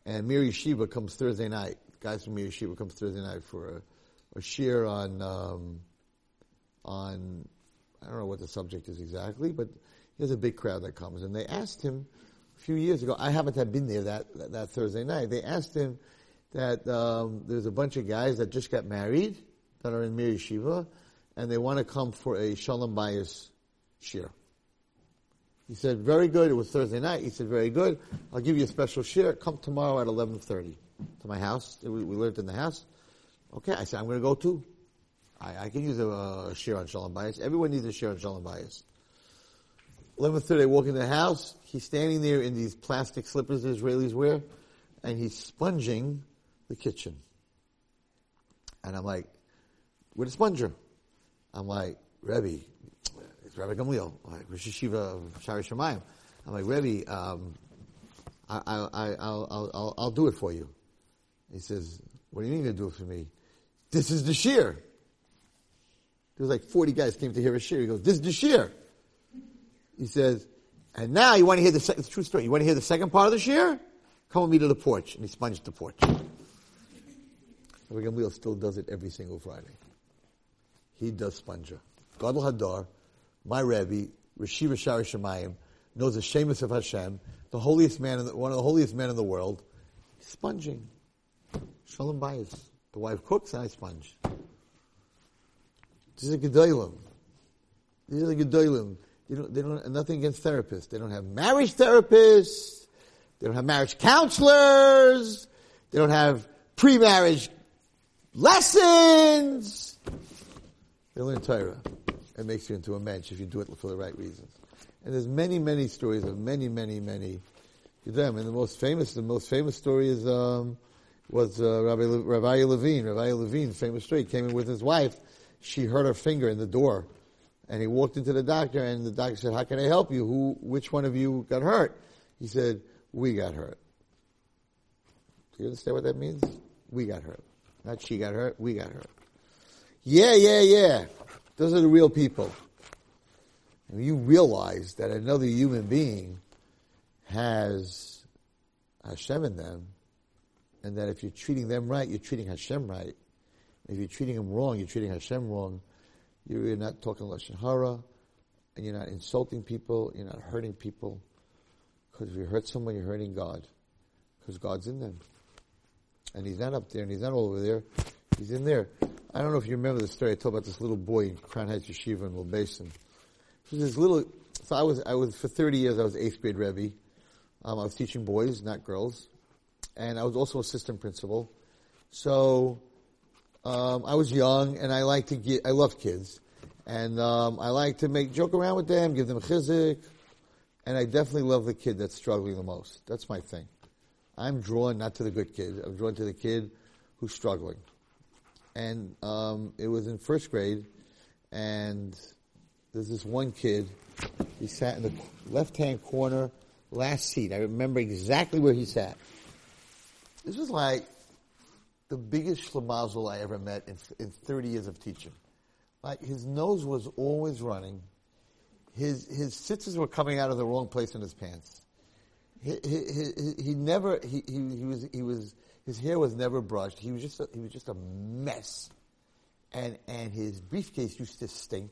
and Mir Yeshiva comes Thursday night. Guys from Mir Yeshiva comes Thursday night for a, a shiur on, um, on, I don't know what the subject is exactly, but he has a big crowd that comes, and they asked him a few years ago. I haven't had been there that that, that Thursday night. They asked him that um, there's a bunch of guys that just got married that are in Mir Yeshiva, and they want to come for a Shalom Bayis shiur. He said, very good. It was Thursday night. He said, very good. I'll give you a special shiur. Come tomorrow at 11.30 to my house. We, we lived in the house. Okay. I said, I'm going to go too. I, I can use a, a shiur on Shalom Bayis. Everyone needs a shiur on Shalom Bayis. 11.30, I walk in the house. He's standing there in these plastic slippers the Israelis wear, and he's sponging the kitchen. And I'm like, with a sponger. I'm like, Rebbe, it's Rabbi Gamliel, like Rosh Yeshiva of Shari Shemayim. I'm like, Rebbe, um, I, I, I, I'll, I'll, I'll do it for you. He says, what do you mean you do it for me? This is the shiur. There was like 40 guys came to hear a shiur. He goes, this is the shiur. He says, and now you want to hear the, second, true story. You want to hear the second part of the shiur? Come with me to the porch. And he sponged the porch. Rabbi Gamliel still does it every single Friday. He does sponger. Gadol Hador, my Rebbe, Rashiva Shari Shemayim, knows the Shemus of Hashem, the holiest man, the, one of the holiest men in the world, sponging. Shalom Bayis. The wife cooks and I sponge. This is a Gedolim. These are the Gedolim. You know, they don't, nothing against therapists. They don't have marriage therapists. They don't have marriage counselors. They don't have pre-marriage lessons. They learn Torah. It makes you into a mensch if you do it for the right reasons. And there's many, many stories of many, many, many them. And the most famous, the most famous story is um, was uh, Rabbi Le- Rabbi Levine. Rabbi Levine, famous story, came in with his wife. She hurt her finger in the door, and he walked into the doctor, and the doctor said, "How can I help you? Who? Which one of you got hurt?" He said, "We got hurt." Do you understand what that means? We got hurt. Not she got hurt. We got hurt. Yeah, yeah, yeah. Those are the real people. And you realize that another human being has Hashem in them, and that if you're treating them right, you're treating Hashem right. If you're treating them wrong, you're treating Hashem wrong. You're not talking lashon hara, and you're not insulting people. You're not hurting people. Because if you hurt someone, you're hurting God, because God's in them, and He's not up there, and He's not over there. He's in there. I don't know if you remember the story I told about this little boy in Crown Heights Yeshiva in Basin. So this little, so I was, I was, for 30 years I was eighth grade Rebbe. Um, I was teaching boys, not girls. And I was also assistant principal. So, um, I was young and I like to get, I love kids. And, um, I like to make, joke around with them, give them chizuk. And I definitely love the kid that's struggling the most. That's my thing. I'm drawn not to the good kid. I'm drawn to the kid who's struggling. And, um, it was in first grade and there's this one kid, he sat in the left-hand corner last seat. I remember exactly where he sat. This was like the biggest schlemazel I ever met in, in 30 years of teaching. Like his nose was always running. His his tzitzis were coming out of the wrong place in his pants. He, he, he, he never he, he, he was he was his hair was never brushed. He was just a, he was just a mess, and and his briefcase used to stink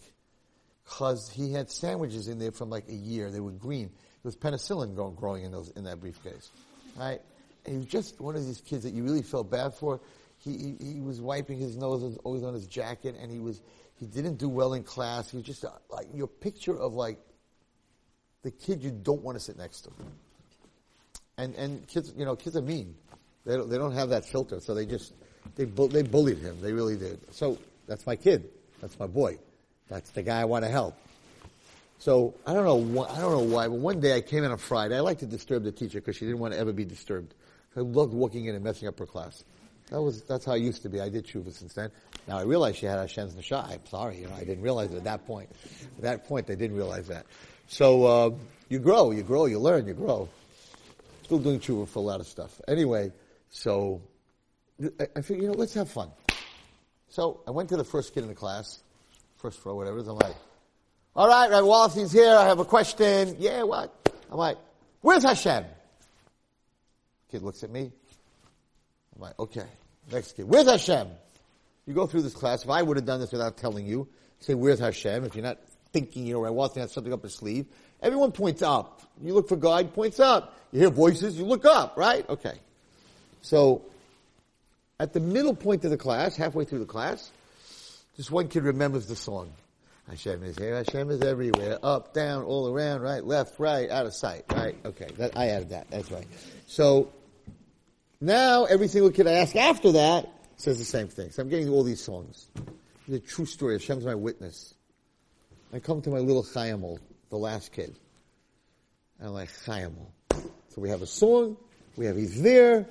because he had sandwiches in there from like a year. They were green There was penicillin growing in those in that briefcase, right? And he was just one of these kids that you really felt bad for. He, he, he was wiping his nose always on his jacket, and he was he didn't do well in class. He was just a, like your picture of like the kid you don't want to sit next to. And and kids, you know, kids are mean. They don't, they don't have that filter, so they just they bu- they bullied him. They really did. So that's my kid. That's my boy. That's the guy I want to help. So I don't know. I don't know why, but one day I came in on Friday. I like to disturb the teacher because she didn't want to ever be disturbed. I loved walking in and messing up her class. That was that's how I used to be. I did tshuva since then. Now I realize she had Hashem's neshah. I'm sorry, you know, I didn't realize it at that point. At that point, I didn't realize that. So uh, you grow, you grow, you learn, you grow. Still doing tshuva for a lot of stuff. Anyway, so I, figured, you know, let's have fun. So I went to the first kid in the class, first row, whatever. I'm like, all right, Rabbi Wallerstein's here. I have a question. Yeah, what? I'm like, where's Hashem? Kid looks at me. I'm like, okay. Next kid, where's Hashem? You go through this class. If I would have done this without telling you, say, where's Hashem? If you're not thinking, you know, Rabbi Wallerstein has something up his sleeve, everyone points up. You look for God, points up. You hear voices, you look up, right? Okay. So, at the middle point of the class, halfway through the class, this one kid remembers the song. Hashem is here. Hashem is everywhere. Up, down, all around, right, left, right, out of sight, right? Okay, that, I added that. That's right. So now every single kid I ask after that says the same thing. So I'm getting all these songs. The true story. Hashem's my witness. I come to my little Chayamol, the last kid. And I'm like, Chayamol. So we have a song. We have he's there.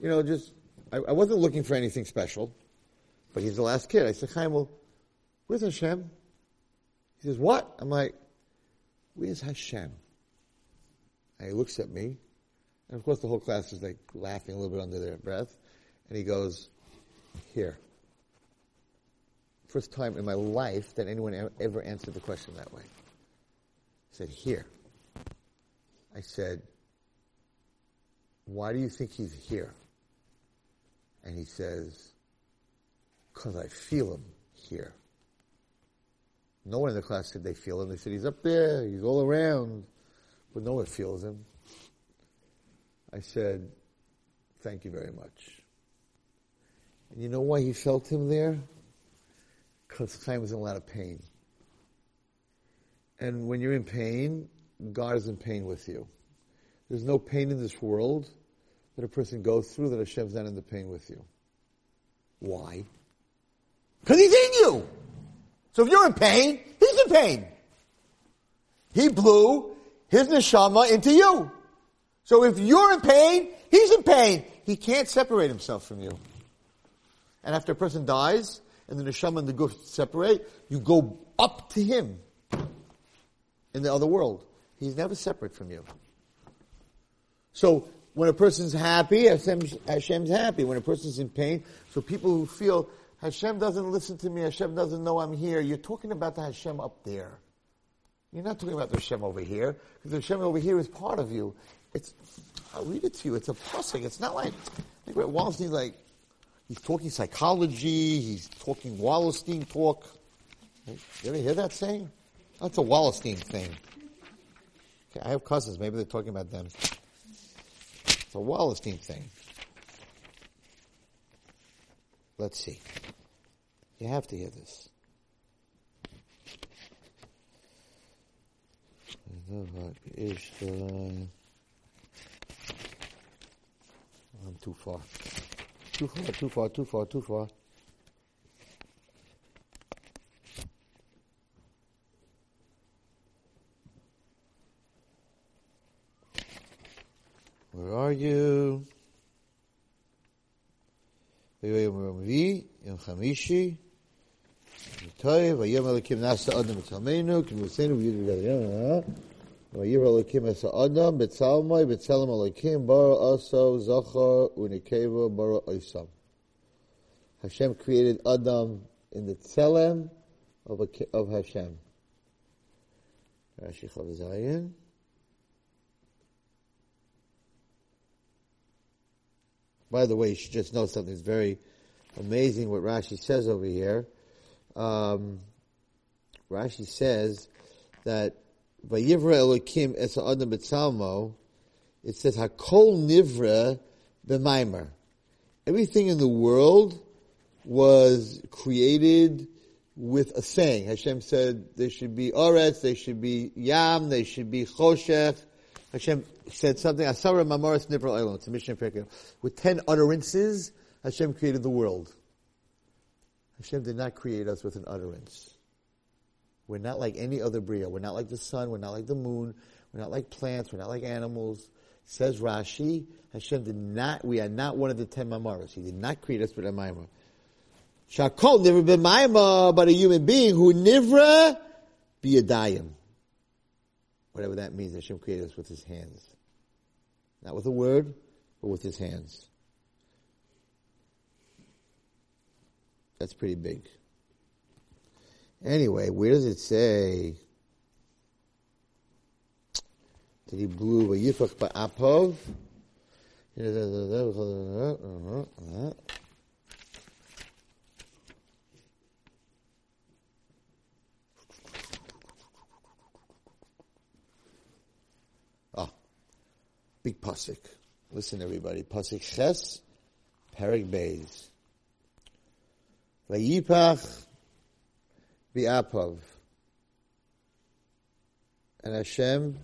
You know, just, I, I wasn't looking for anything special. But he's the last kid. I said, Chayamol, where's Hashem? He says, what? I'm like, where's Hashem? And he looks at me, and of course the whole class is like laughing a little bit under their breath, and he goes, here. First time in my life that anyone ever answered the question that way. He said, here. I said, why do you think he's here? And he says, because I feel him here. No one in the class said they feel him. They said he's up there, he's all around, but no one feels him. I said, thank you very much. And you know why he felt him there? Because Chaim was in a lot of pain. And when you're in pain, God is in pain with you. There's no pain in this world that a person goes through that Hashem's not in the pain with you. Why? Because He's in you. So if you're in pain, He's in pain. He blew His neshama into you. So if you're in pain, He's in pain. He can't separate Himself from you. And after a person dies, and the neshama and the guf separate, you go up to Him in the other world. He's never separate from you. So when a person's happy, Hashem's, Hashem's happy. When a person's in pain, so people who feel Hashem doesn't listen to me, Hashem doesn't know I'm here, you're talking about the Hashem up there. You're not talking about the Hashem over here, because the Hashem over here is part of you. It's, I'll read it to you. It's a passing. It's not like, like Wallerstein, like, he's talking psychology, he's talking Wallenstein talk. You ever hear that saying? That's a Wallenstein thing. Okay, I have cousins, maybe they're talking about them. A Wallerstein thing. Let's see. You have to hear this. I'm too far. Too far, too far, too far, too far. Where are you? ביום רביעי, יום חמישי, טוב, ויאמר אלוקים נעשה אדם בצלמנו, כמוסנו ויהיו בגלל וירא אלוקים עשה אדם בצלמי, בצלם אלוקים, ברא עשו זכר ונקבה ברא עשם. Hashem created Adam in the tzelem of, a, of Hashem. Rashi Chav Zayin. By the way, you should just know something that's very amazing what Rashi says over here. Um, Rashi says that Vayivra Elokim es Adam Betzalmo, it says Hakol Nivra B'maimer. Everything in the world was created with a saying. Hashem said there should be Oretz, there should be Yam, there should be Choshech, Hashem said something, Asara Mamoris Nivra Olam, it's a mission With ten utterances, Hashem created the world. Hashem did not create us with an utterance. We're not like any other Bria. We're not like the sun, we're not like the moon, we're not like plants, we're not like animals. Says Rashi, Hashem did not, we are not one of the ten Mamaras. He did not create us with a Maimah. Shakol never been Maimah, but a human being who nivra be a dayim whatever that means. Hashem created us with His hands, not with a word, but with His hands. That's pretty big. Anyway, where does it say? Did he blew a yifach ba'apov? Big pasuk. Listen, everybody. Pasuk Ches, Perek Beis. Vayipach bi'apav. And Hashem,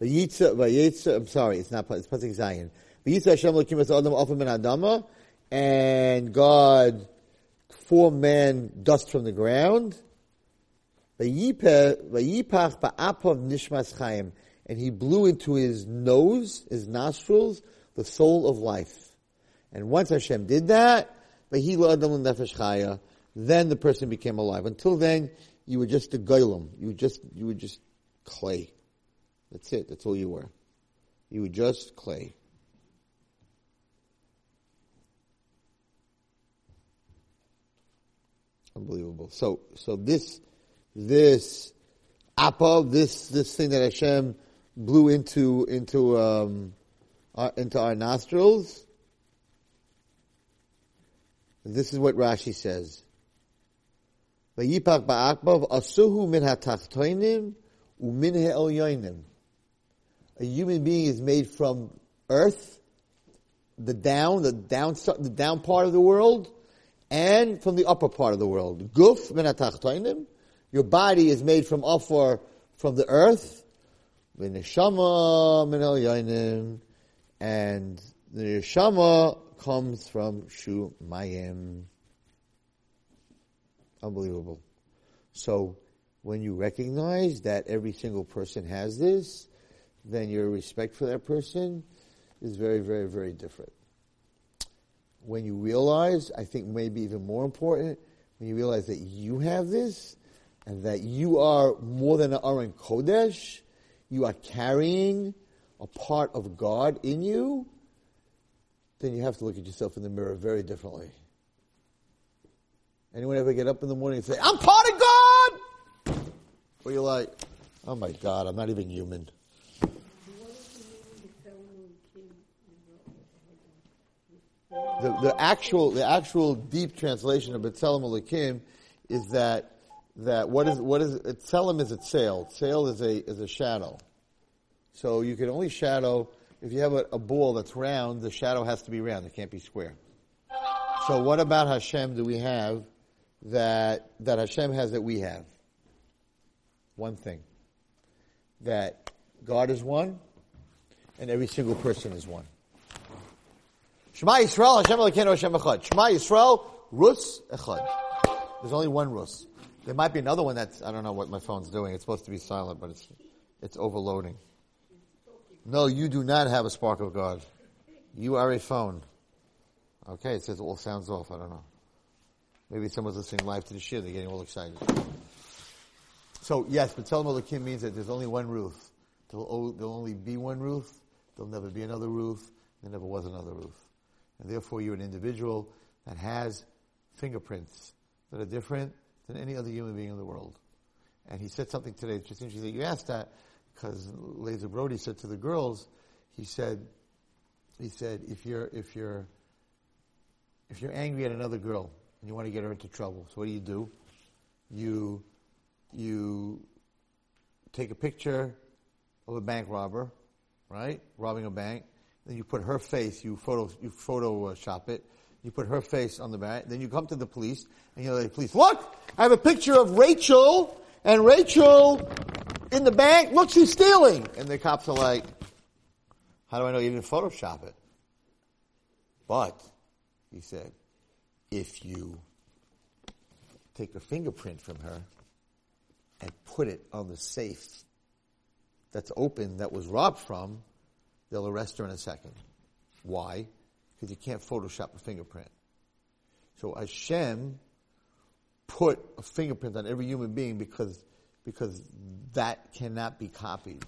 Vayitza, Vayitza, I'm sorry, it's not, it's Pasuk Zion. Vayitza Hashem lokim as Adam offer min Adama, and God formed man dust from the ground. Vayipach ba'apav nishmas chayim and he blew into his nose, his nostrils, the soul of life. And once Hashem did that, then the person became alive. Until then, you were just a golem. You were just, you were just clay. That's it. That's all you were. You were just clay. Unbelievable. So, so this, this, appa, this, this thing that Hashem blew into into um, into our nostrils. This is what Rashi says. Vayipach ba'akbav asuhu min hatachtoinim umin ha'elyoinim. A human being is made from earth, the down, the down, the down part of the world, and from the upper part of the world. Guf min hatachtoinim. Your body is made from offer from the earth, V'neshama min elyoinim, and the neshama comes from Shumayim. Unbelievable. So, when you recognize that every single person has this, then your respect for that person is very, very, very different. When you realize, I think maybe even more important, when you realize that you have this, and that you are more than an Aron Kodesh, you are carrying a part of God in you, then you have to look at yourself in the mirror very differently. Anyone ever get up in the morning and say, I'm part of God? Or you're like, oh my God, I'm not even human. The, the actual, the actual deep translation of B'Tselem Elokim is that, that what is, what is, Tselem is a sail. Sail is a, is a shadow. So you can only shadow, if you have a, a ball that's round, the shadow has to be round. It can't be square. So what about Hashem do we have that, that Hashem has that we have? One thing. That God is one, and every single person is one. Shema Yisrael, Hashem Hashem Echad. Shema Yisrael, Rus Echad. There's only one Rus. There might be another one that's, I don't know what my phone's doing. It's supposed to be silent, but it's, it's overloading. No, you do not have a spark of God. You are a phone. Okay, it says it all sounds off. I don't know. Maybe someone's listening live to the shiur. They're getting all excited. So yes, but Tzelem Elokim means that there's only one Ruth. There'll, there'll only be one Ruth. There'll never be another Ruth. There never was another Ruth. And therefore you're an individual that has fingerprints that are different than any other human being in the world. And he said something today, it's just interesting that you asked that, because Lazer Brody said to the girls, he said, he said, if you're, if you're, if you're angry at another girl and you want to get her into trouble, so what do you do? You, you take a picture of a bank robber, right? Robbing a bank. Then you put her face, you photo, you Photoshop it. You put her face on the back. Then you come to the police and you're like, police, look! I have a picture of Rachel and Rachel in the bank. Look, she's stealing. And the cops are like, how do I know you didn't Photoshop it? But, he said, if you take a fingerprint from her and put it on the safe that's open that was robbed from, they'll arrest her in a second. Why? Because you can't Photoshop a fingerprint. So Hashem put a fingerprint on every human being because, because that cannot be copied.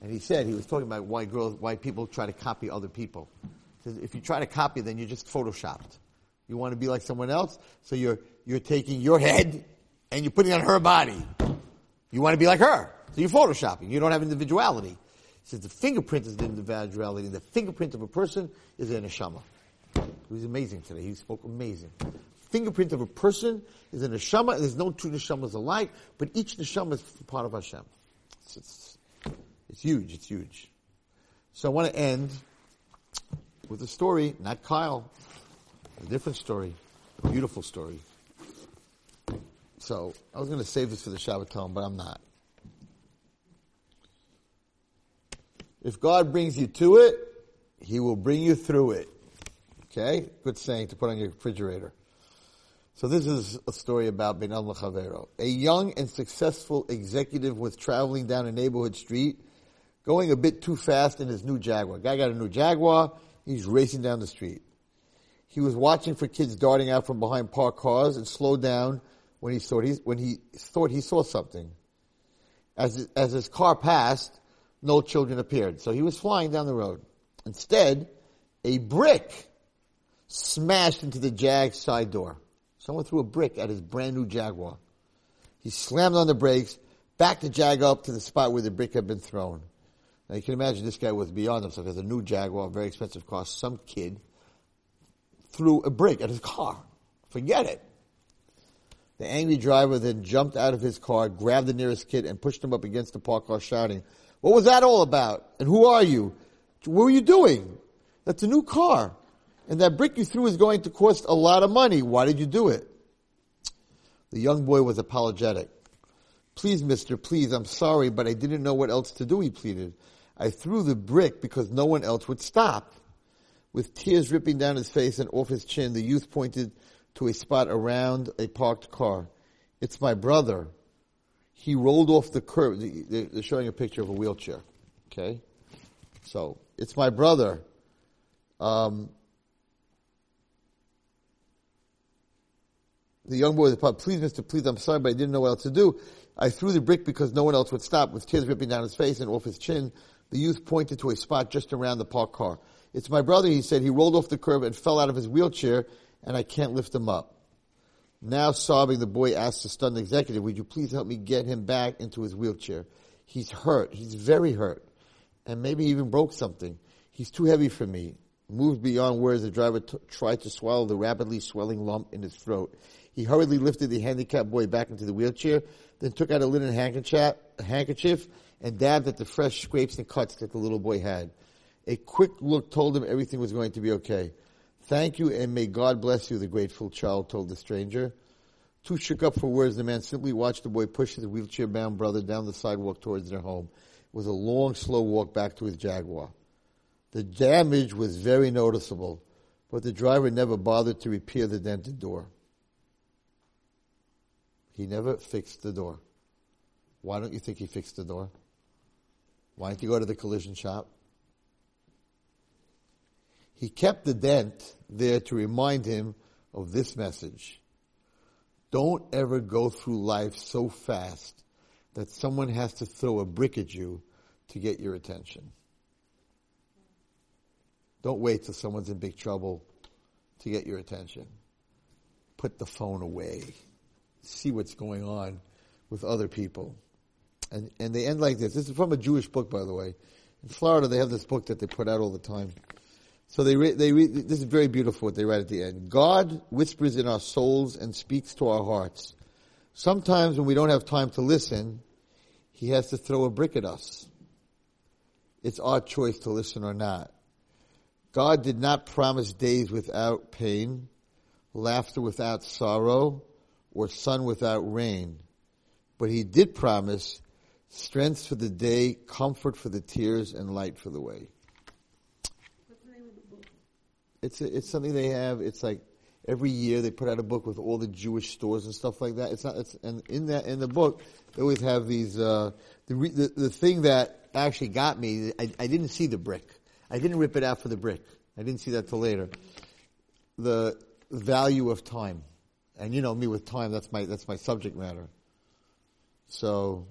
And he said, he was talking about why girls, why people try to copy other people. He says, if you try to copy, then you're just photoshopped. You want to be like someone else, so you're, you're taking your head and you're putting on her body. You want to be like her, so you're photoshopping. You don't have individuality. Says the fingerprint is the individuality. The fingerprint of a person is an neshama. He was amazing today. He spoke amazing. Fingerprint of a person is a neshama. There's no two neshamas alike, but each neshama is part of Hashem. It's, it's, it's huge. It's huge. So I want to end with a story, not Kyle, a different story, a beautiful story. So I was going to save this for the Shabbaton, but I'm not. If God brings you to it, He will bring you through it. Okay? Good saying to put on your refrigerator. So this is a story about Ben Chavero. A young and successful executive was traveling down a neighborhood street, going a bit too fast in his new Jaguar. Guy got a new Jaguar, he's racing down the street. He was watching for kids darting out from behind parked cars and slowed down when he thought he, when he thought he saw something. As, as his car passed, no children appeared. So he was flying down the road. Instead, a brick smashed into the Jag's side door. Someone threw a brick at his brand new Jaguar. He slammed on the brakes, backed the Jag up to the spot where the brick had been thrown. Now you can imagine this guy was beyond himself. He has a new Jaguar, very expensive car. Some kid threw a brick at his car. Forget it. The angry driver then jumped out of his car, grabbed the nearest kid, and pushed him up against the parked car, shouting, What was that all about? And who are you? What were you doing? That's a new car. And that brick you threw is going to cost a lot of money. Why did you do it? The young boy was apologetic. Please, mister, please, I'm sorry, but I didn't know what else to do, he pleaded. I threw the brick because no one else would stop. With tears dripping down his face and off his chin, the youth pointed to a spot around a parked car. It's my brother. He rolled off the curb. They're showing a picture of a wheelchair. Okay? So, it's my brother. Um, the young boy was please, mister, please, I'm sorry, but I didn't know what else to do. I threw the brick because no one else would stop. With tears dripping down his face and off his chin, the youth pointed to a spot just around the parked car. It's my brother, he said. He rolled off the curb and fell out of his wheelchair, and I can't lift him up. Now sobbing, the boy asked the stunned executive, would you please help me get him back into his wheelchair? He's hurt. He's very hurt. And maybe he even broke something. He's too heavy for me. Moved beyond words, the driver t- tried to swallow the rapidly swelling lump in his throat. He hurriedly lifted the handicapped boy back into the wheelchair, then took out a linen handkerchief, handkerchief and dabbed at the fresh scrapes and cuts that the little boy had. A quick look told him everything was going to be okay. Thank you and may God bless you, the grateful child told the stranger. Too shook up for words, the man simply watched the boy push his wheelchair-bound brother down the sidewalk towards their home. It was a long, slow walk back to his Jaguar. The damage was very noticeable, but the driver never bothered to repair the dented door. He never fixed the door. Why don't you think he fixed the door? Why didn't you go to the collision shop? He kept the dent there to remind him of this message. Don't ever go through life so fast that someone has to throw a brick at you to get your attention. Don't wait till someone's in big trouble to get your attention. Put the phone away. See what's going on with other people. And, and they end like this. This is from a Jewish book, by the way. In Florida, they have this book that they put out all the time. So they re- they re- this is very beautiful what they write at the end. God whispers in our souls and speaks to our hearts. Sometimes when we don't have time to listen, He has to throw a brick at us. It's our choice to listen or not. God did not promise days without pain, laughter without sorrow, or sun without rain. But He did promise strength for the day, comfort for the tears, and light for the way. It's a, it's something they have. It's like every year they put out a book with all the Jewish stores and stuff like that. It's not. It's and in that in the book they always have these. Uh, the, re, the the thing that actually got me. I, I didn't see the brick. I didn't rip it out for the brick. I didn't see that till later. The value of time, and you know me with time. That's my that's my subject matter. So,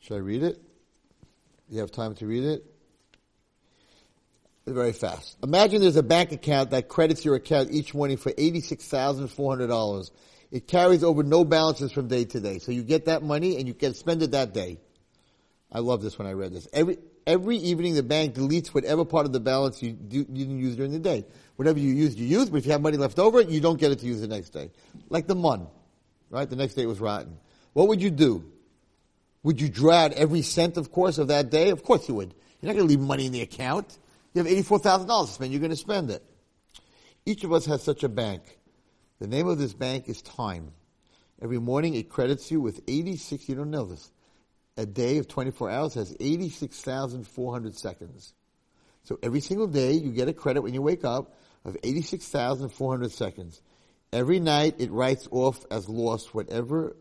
should I read it? You have time to read it? Very fast. Imagine there's a bank account that credits your account each morning for $86,400. It carries over no balances from day to day. So you get that money and you can spend it that day. I love this when I read this. Every, every evening the bank deletes whatever part of the balance you, do, you didn't use during the day. Whatever you used, you used, but if you have money left over, you don't get it to use the next day. Like the mun, right? The next day it was rotten. What would you do? Would you draw out every cent, of course, of that day? Of course you would. You're not going to leave money in the account. You have $84,000 to spend. You're going to spend it. Each of us has such a bank. The name of this bank is time. Every morning it credits you with 86, you don't know this. A day of 24 hours has 86,400 seconds. So every single day you get a credit when you wake up of 86,400 seconds. Every night it writes off as lost whatever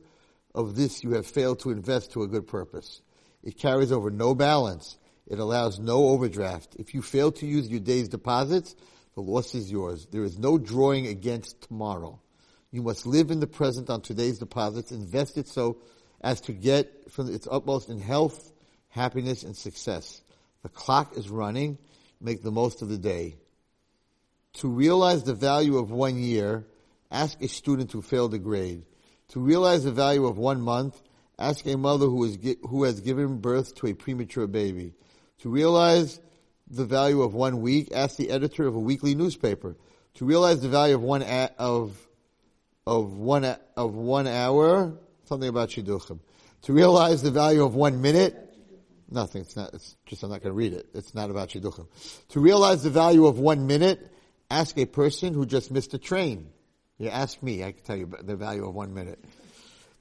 of this you have failed to invest to a good purpose. It carries over no balance. It allows no overdraft. If you fail to use your day's deposits, the loss is yours. There is no drawing against tomorrow. You must live in the present on today's deposits, invest it so as to get from its utmost in health, happiness, and success. The clock is running. Make the most of the day. To realize the value of one year, ask a student who failed a grade. To realize the value of one month, ask a mother who, is, who has given birth to a premature baby. To realize the value of one week, ask the editor of a weekly newspaper. To realize the value of one a- of of one a- of one hour, something about shidduchim. To realize the value of one minute, nothing. It's not. It's just I'm not going to read it. It's not about shidduchim. To realize the value of one minute, ask a person who just missed a train. You ask me, I can tell you the value of one minute.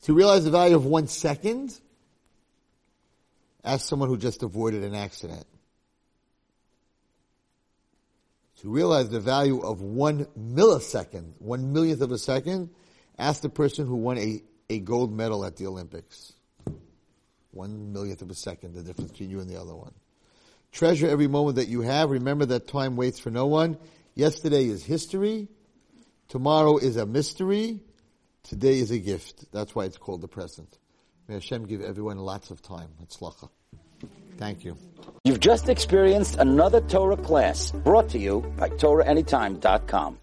To realize the value of one second, ask someone who just avoided an accident. To realize the value of one millisecond, one millionth of a second, ask the person who won a, a gold medal at the Olympics. One millionth of a second, the difference between you and the other one. Treasure every moment that you have. Remember that time waits for no one. Yesterday is history. Tomorrow is a mystery. Today is a gift. That's why it's called the present. May Hashem give everyone lots of time. Hatzlacha. Thank you. You've just experienced another Torah class brought to you by TorahAnytime.com.